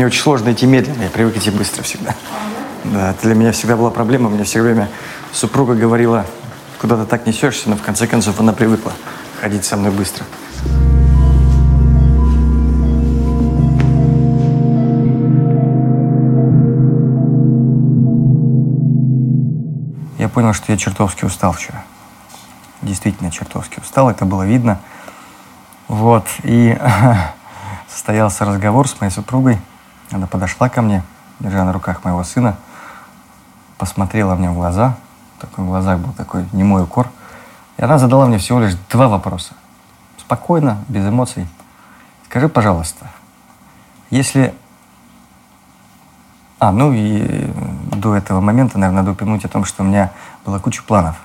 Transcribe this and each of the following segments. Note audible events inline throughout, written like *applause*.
Мне очень сложно идти медленно, я привык идти быстро всегда. Да, это для меня всегда была проблема. Мне все время супруга говорила, куда ты так несешься, но в конце концов она привыкла ходить со мной быстро. Я понял, что я чертовски устал вчера. Действительно чертовски устал, это было видно. Вот, и *laughs* состоялся разговор с моей супругой. Она подошла ко мне, держа на руках моего сына, посмотрела мне в глаза. Такой в глазах был такой немой укор. И она задала мне всего лишь два вопроса. Спокойно, без эмоций. Скажи, пожалуйста, если... А, ну и до этого момента, наверное, надо упомянуть о том, что у меня была куча планов.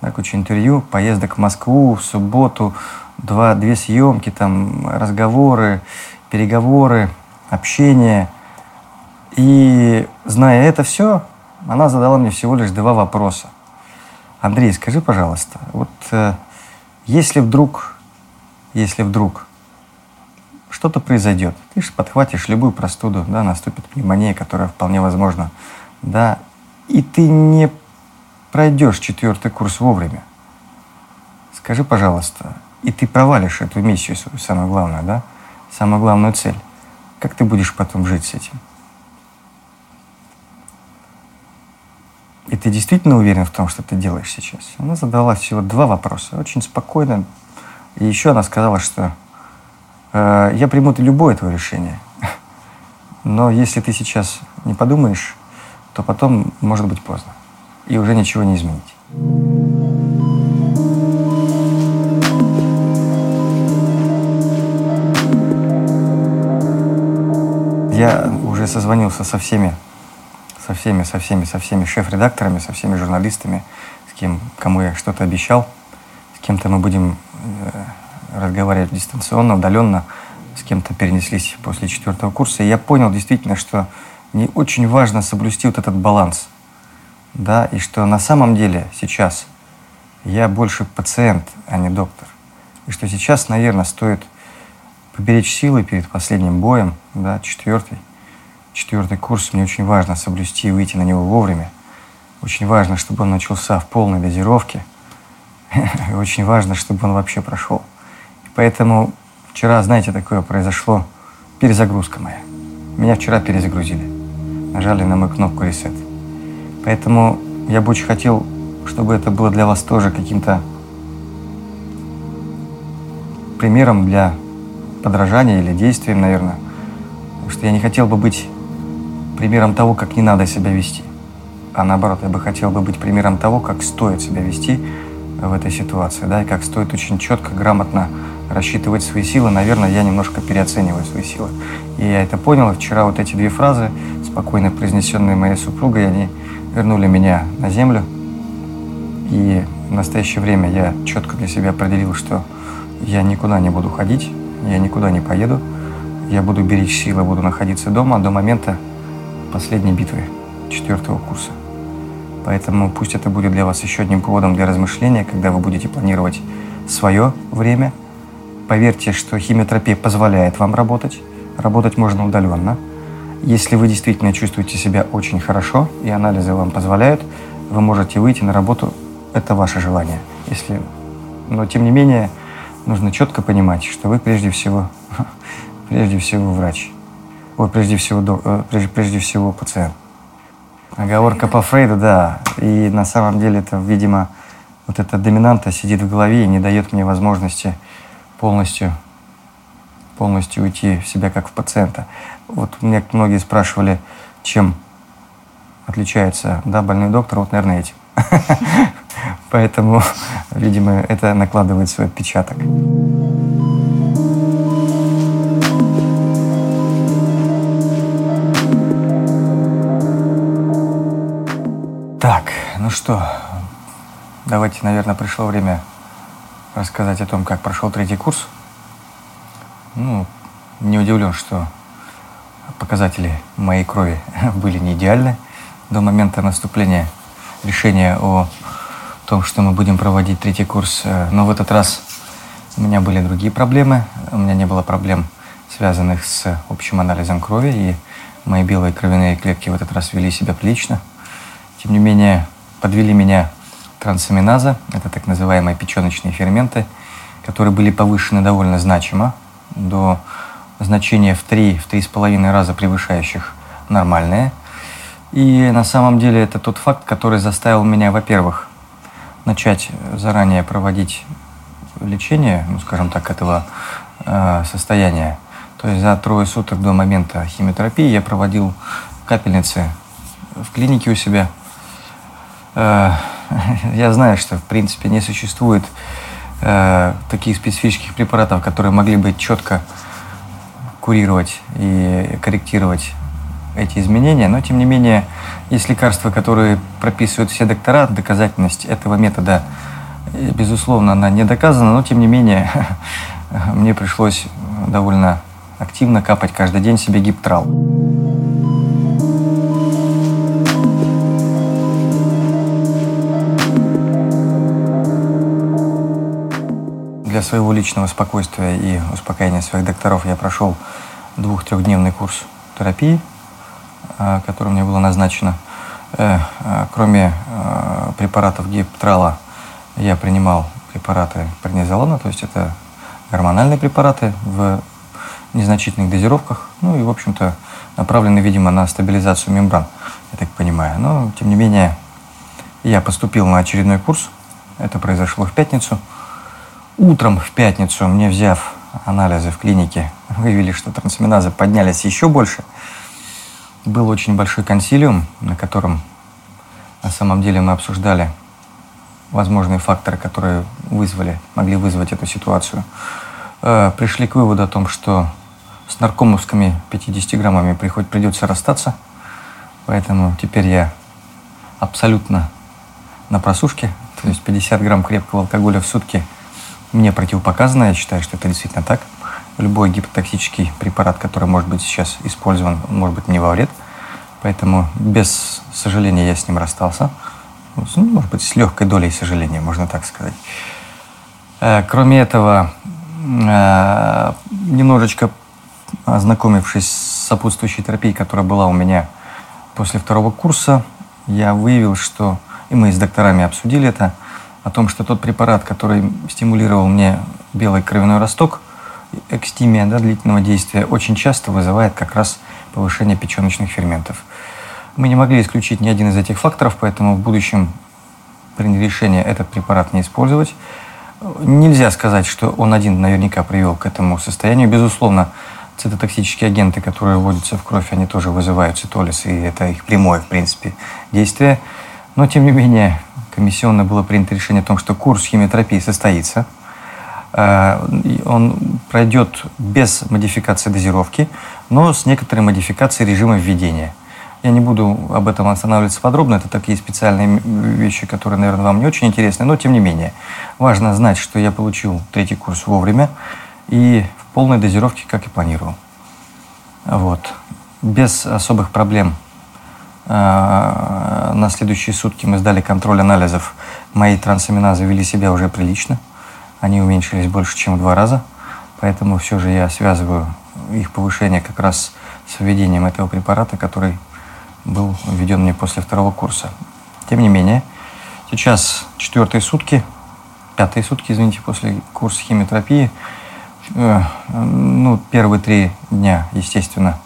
Да, куча интервью, поездок в Москву, в субботу, два, две съемки, там, разговоры, переговоры, общение. И зная это все, она задала мне всего лишь два вопроса. Андрей, скажи, пожалуйста, вот э, если вдруг, если вдруг что-то произойдет, ты же подхватишь любую простуду, да, наступит пневмония, которая вполне возможна, да, и ты не пройдешь четвертый курс вовремя. Скажи, пожалуйста, и ты провалишь эту миссию свою, самое главное, да, самую главную цель. Как ты будешь потом жить с этим? И ты действительно уверен в том, что ты делаешь сейчас? Она задала всего два вопроса, очень спокойно. И еще она сказала, что э, я приму любое твое решение. *laughs* Но если ты сейчас не подумаешь, то потом может быть поздно. И уже ничего не изменить. Я уже созвонился со всеми со всеми, со всеми, со всеми шеф-редакторами, со всеми журналистами, с кем, кому я что-то обещал. С кем-то мы будем э, разговаривать дистанционно, удаленно, с кем-то перенеслись после четвертого курса. И я понял действительно, что мне очень важно соблюсти вот этот баланс. Да, и что на самом деле сейчас я больше пациент, а не доктор. И что сейчас, наверное, стоит поберечь силы перед последним боем, да, четвертый, четвертый курс, мне очень важно соблюсти и выйти на него вовремя. Очень важно, чтобы он начался в полной дозировке. *laughs* Очень важно, чтобы он вообще прошел. И поэтому вчера, знаете, такое произошло, перезагрузка моя. Меня вчера перезагрузили. Нажали на мою кнопку «Ресет». Поэтому я бы очень хотел, чтобы это было для вас тоже каким-то примером для подражания или действием, наверное. Потому что я не хотел бы быть примером того, как не надо себя вести. А наоборот, я бы хотел бы быть примером того, как стоит себя вести в этой ситуации, да, и как стоит очень четко, грамотно рассчитывать свои силы. Наверное, я немножко переоцениваю свои силы. И я это понял. И вчера вот эти две фразы, спокойно произнесенные моей супругой, они вернули меня на землю. И в настоящее время я четко для себя определил, что я никуда не буду ходить, я никуда не поеду, я буду беречь силы, буду находиться дома до момента, последней битвы четвертого курса. Поэтому пусть это будет для вас еще одним поводом для размышления, когда вы будете планировать свое время. Поверьте, что химиотерапия позволяет вам работать. Работать можно удаленно. Если вы действительно чувствуете себя очень хорошо, и анализы вам позволяют, вы можете выйти на работу. Это ваше желание. Если... Но, тем не менее, нужно четко понимать, что вы прежде всего, *laughs* прежде всего врач. Ой, прежде всего, э, прежде, прежде всего пациент. Оговорка по Фрейду, да. И на самом деле это, видимо, вот эта доминанта сидит в голове и не дает мне возможности полностью, полностью уйти в себя как в пациента. Вот меня многие спрашивали, чем отличается да, больной доктор, вот, наверное, этим. *laughs* Поэтому, видимо, это накладывает свой отпечаток. Так, ну что, давайте, наверное, пришло время рассказать о том, как прошел третий курс. Ну, не удивлен, что показатели моей крови *laughs* были не идеальны до момента наступления решения о том, что мы будем проводить третий курс. Но в этот раз у меня были другие проблемы. У меня не было проблем, связанных с общим анализом крови. И Мои белые кровяные клетки в этот раз вели себя прилично. Тем не менее, подвели меня трансаминаза, это так называемые печеночные ферменты, которые были повышены довольно значимо, до значения в 3-3,5 раза превышающих нормальные. И на самом деле это тот факт, который заставил меня, во-первых, начать заранее проводить лечение, ну, скажем так, этого э, состояния. То есть за трое суток до момента химиотерапии я проводил капельницы в клинике у себя. Э, *laughs* я знаю, что в принципе не существует э, таких специфических препаратов, которые могли бы четко курировать и корректировать эти изменения, но тем не менее есть лекарства, которые прописывают все доктора, доказательность этого метода, безусловно, она не доказана, но тем не менее *laughs* мне пришлось довольно активно капать каждый день себе гиптрал. Для своего личного спокойствия и успокоения своих докторов я прошел двух-трехдневный курс терапии, которое мне было назначено. Э, а, кроме препаратов гиптрала, я принимал препараты преднизолона, то есть это гормональные препараты в незначительных дозировках, ну и, в общем-то, направлены, видимо, на стабилизацию мембран, я так понимаю. Но, тем не менее, я поступил на очередной курс, это произошло в пятницу – Утром в пятницу мне, взяв анализы в клинике, *laughs* выявили, что трансаминазы поднялись еще больше. Был очень большой консилиум, на котором на самом деле мы обсуждали возможные факторы, которые вызвали, могли вызвать эту ситуацию. Э, пришли к выводу о том, что с наркомовскими 50 граммами приход, придется расстаться. Поэтому теперь я абсолютно на просушке. То есть 50 грамм крепкого алкоголя в сутки – мне противопоказано, я считаю, что это действительно так. Любой гипотоксический препарат, который может быть сейчас использован, может быть не во вред. Поэтому без сожаления я с ним расстался. Ну, может быть, с легкой долей сожаления, можно так сказать. Э, кроме этого, э, немножечко ознакомившись с сопутствующей терапией, которая была у меня после второго курса, я выявил, что, и мы с докторами обсудили это, о том, что тот препарат, который стимулировал мне белый кровяной росток, экстимия да, длительного действия, очень часто вызывает как раз повышение печеночных ферментов. Мы не могли исключить ни один из этих факторов, поэтому в будущем приняли решение этот препарат не использовать. Нельзя сказать, что он один наверняка привел к этому состоянию. Безусловно, цитотоксические агенты, которые вводятся в кровь, они тоже вызывают цитолиз, и это их прямое, в принципе, действие. Но, тем не менее, комиссионно было принято решение о том, что курс химиотерапии состоится. Э, он пройдет без модификации дозировки, но с некоторой модификацией режима введения. Я не буду об этом останавливаться подробно, это такие специальные вещи, которые, наверное, вам не очень интересны, но тем не менее. Важно знать, что я получил третий курс вовремя и в полной дозировке, как и планировал. Вот. Без особых проблем а, на следующие сутки мы сдали контроль анализов. Мои трансаминазы вели себя уже прилично. Они уменьшились больше, чем в два раза. Поэтому все же я связываю их повышение как раз с введением этого препарата, который был введен мне после второго курса. Тем не менее, сейчас четвертые сутки, пятые сутки, извините, после курса химиотерапии. Э, ну, первые три дня, естественно,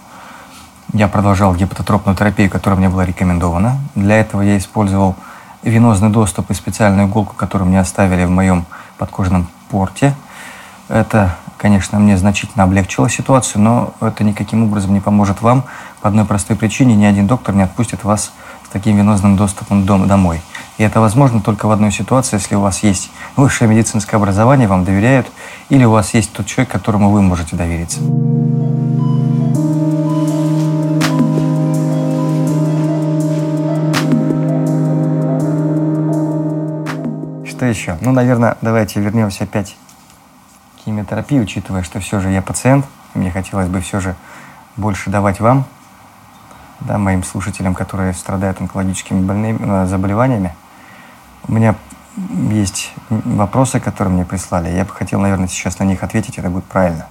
я продолжал гепатотропную терапию, которая мне была рекомендована. Для этого я использовал венозный доступ и специальную иголку, которую мне оставили в моем подкожном порте. Это, конечно, мне значительно облегчило ситуацию, но это никаким образом не поможет вам по одной простой причине. Ни один доктор не отпустит вас с таким венозным доступом домой. И это возможно только в одной ситуации, если у вас есть высшее медицинское образование, вам доверяют, или у вас есть тот человек, которому вы можете довериться. Что еще? Ну, наверное, давайте вернемся опять к химиотерапии, учитывая, что все же я пациент. Мне хотелось бы все же больше давать вам, да, моим слушателям, которые страдают онкологическими больными, э, заболеваниями. У меня есть вопросы, которые мне прислали. Я бы хотел, наверное, сейчас на них ответить, это будет правильно.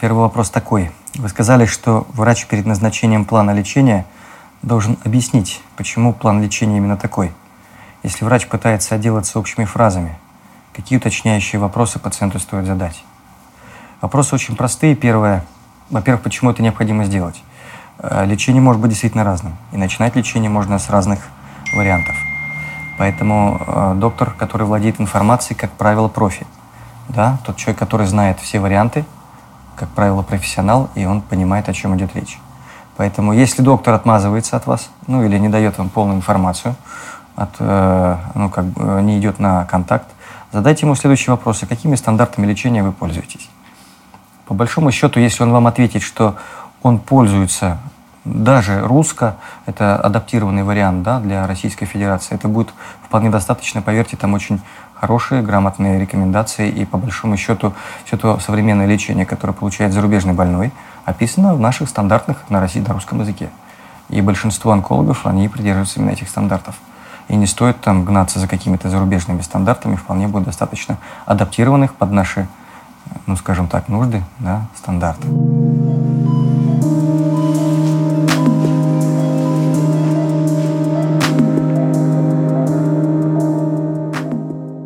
Первый вопрос такой. Вы сказали, что врач перед назначением плана лечения должен объяснить, почему план лечения именно такой. Если врач пытается отделаться общими фразами, какие уточняющие вопросы пациенту стоит задать? Вопросы очень простые. Первое. Во-первых, почему это необходимо сделать? Э, лечение может быть действительно разным. И начинать лечение можно с разных вариантов. Поэтому э, доктор, который владеет информацией, как правило, профи. Да? Тот человек, который знает все варианты, как правило, профессионал, и он понимает, о чем идет речь. Поэтому если доктор отмазывается от вас, ну или не дает вам полную информацию, от, э, ну, как бы не идет на контакт, задайте ему следующие вопросы. Какими стандартами лечения вы пользуетесь? По большому счету, если он вам ответит, что он пользуется даже русско, это адаптированный вариант да, для Российской Федерации, это будет вполне достаточно, поверьте, там очень хорошие, грамотные рекомендации, и по большому счету все то современное лечение, которое получает зарубежный больной, описано в наших стандартных на, России, на русском языке. И большинство онкологов, они придерживаются именно этих стандартов. И не стоит там гнаться за какими-то зарубежными стандартами, вполне будет достаточно адаптированных под наши, ну скажем так, нужды, да, стандарты.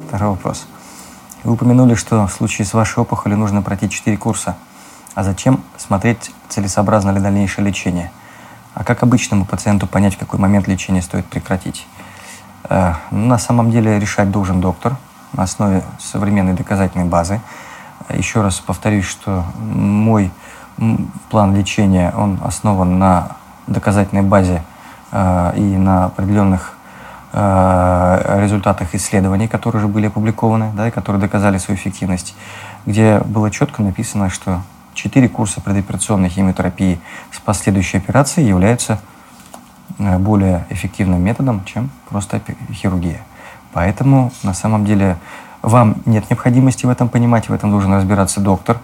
Второй вопрос. Вы упомянули, что в случае с вашей опухолью нужно пройти 4 курса. А зачем смотреть, целесообразно ли дальнейшее лечение? А как обычному пациенту понять, в какой момент лечение стоит прекратить? Э, ну, на самом деле решать должен доктор на основе современной доказательной базы. Еще раз повторюсь, что мой план лечения, он основан на доказательной базе э, и на определенных Э, результатах исследований, которые уже были опубликованы, да, и которые доказали свою эффективность, где было четко написано, что четыре курса предоперационной химиотерапии с последующей операцией являются э, более эффективным методом, чем просто хирургия. Поэтому на самом деле вам нет необходимости в этом понимать, в этом должен разбираться доктор,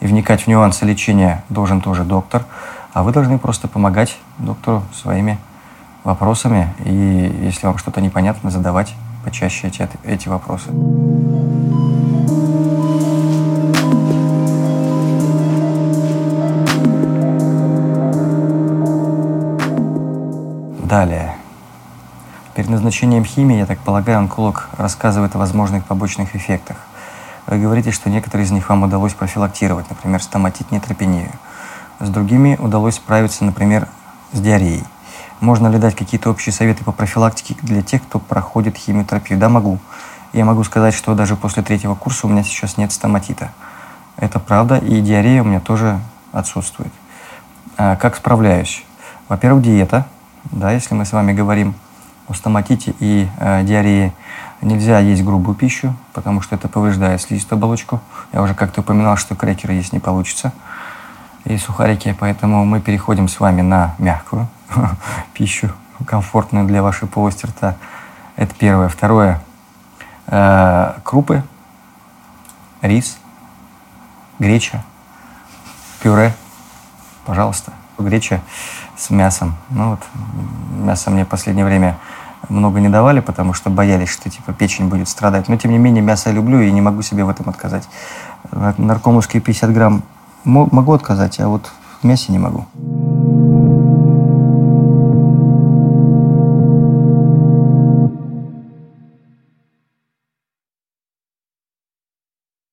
и вникать в нюансы лечения должен тоже доктор, а вы должны просто помогать доктору своими вопросами, и если вам что-то непонятно, задавать почаще эти, эти вопросы. Далее. Перед назначением химии, я так полагаю, онколог рассказывает о возможных побочных эффектах. Вы говорите, что некоторые из них вам удалось профилактировать, например, стоматит, нейтропению. С другими удалось справиться, например, с диареей. Можно ли дать какие-то общие советы по профилактике для тех, кто проходит химиотерапию? Да, могу. Я могу сказать, что даже после третьего курса у меня сейчас нет стоматита. Это правда, и диарея у меня тоже отсутствует. А как справляюсь? Во-первых, диета. Да, если мы с вами говорим о стоматите и э, диарее, нельзя есть грубую пищу, потому что это повреждает слизистую оболочку. Я уже как-то упоминал, что крекеры есть не получится и сухарики, поэтому мы переходим с вами на мягкую *laughs* пищу, комфортную для вашей полости рта. Это первое. Второе. Э, крупы, рис, греча, пюре. Пожалуйста. Греча с мясом. Ну вот, мясо мне в последнее время много не давали, потому что боялись, что типа печень будет страдать. Но тем не менее мясо я люблю и не могу себе в этом отказать. Наркомовские 50 грамм могу отказать, а вот в мясе не могу.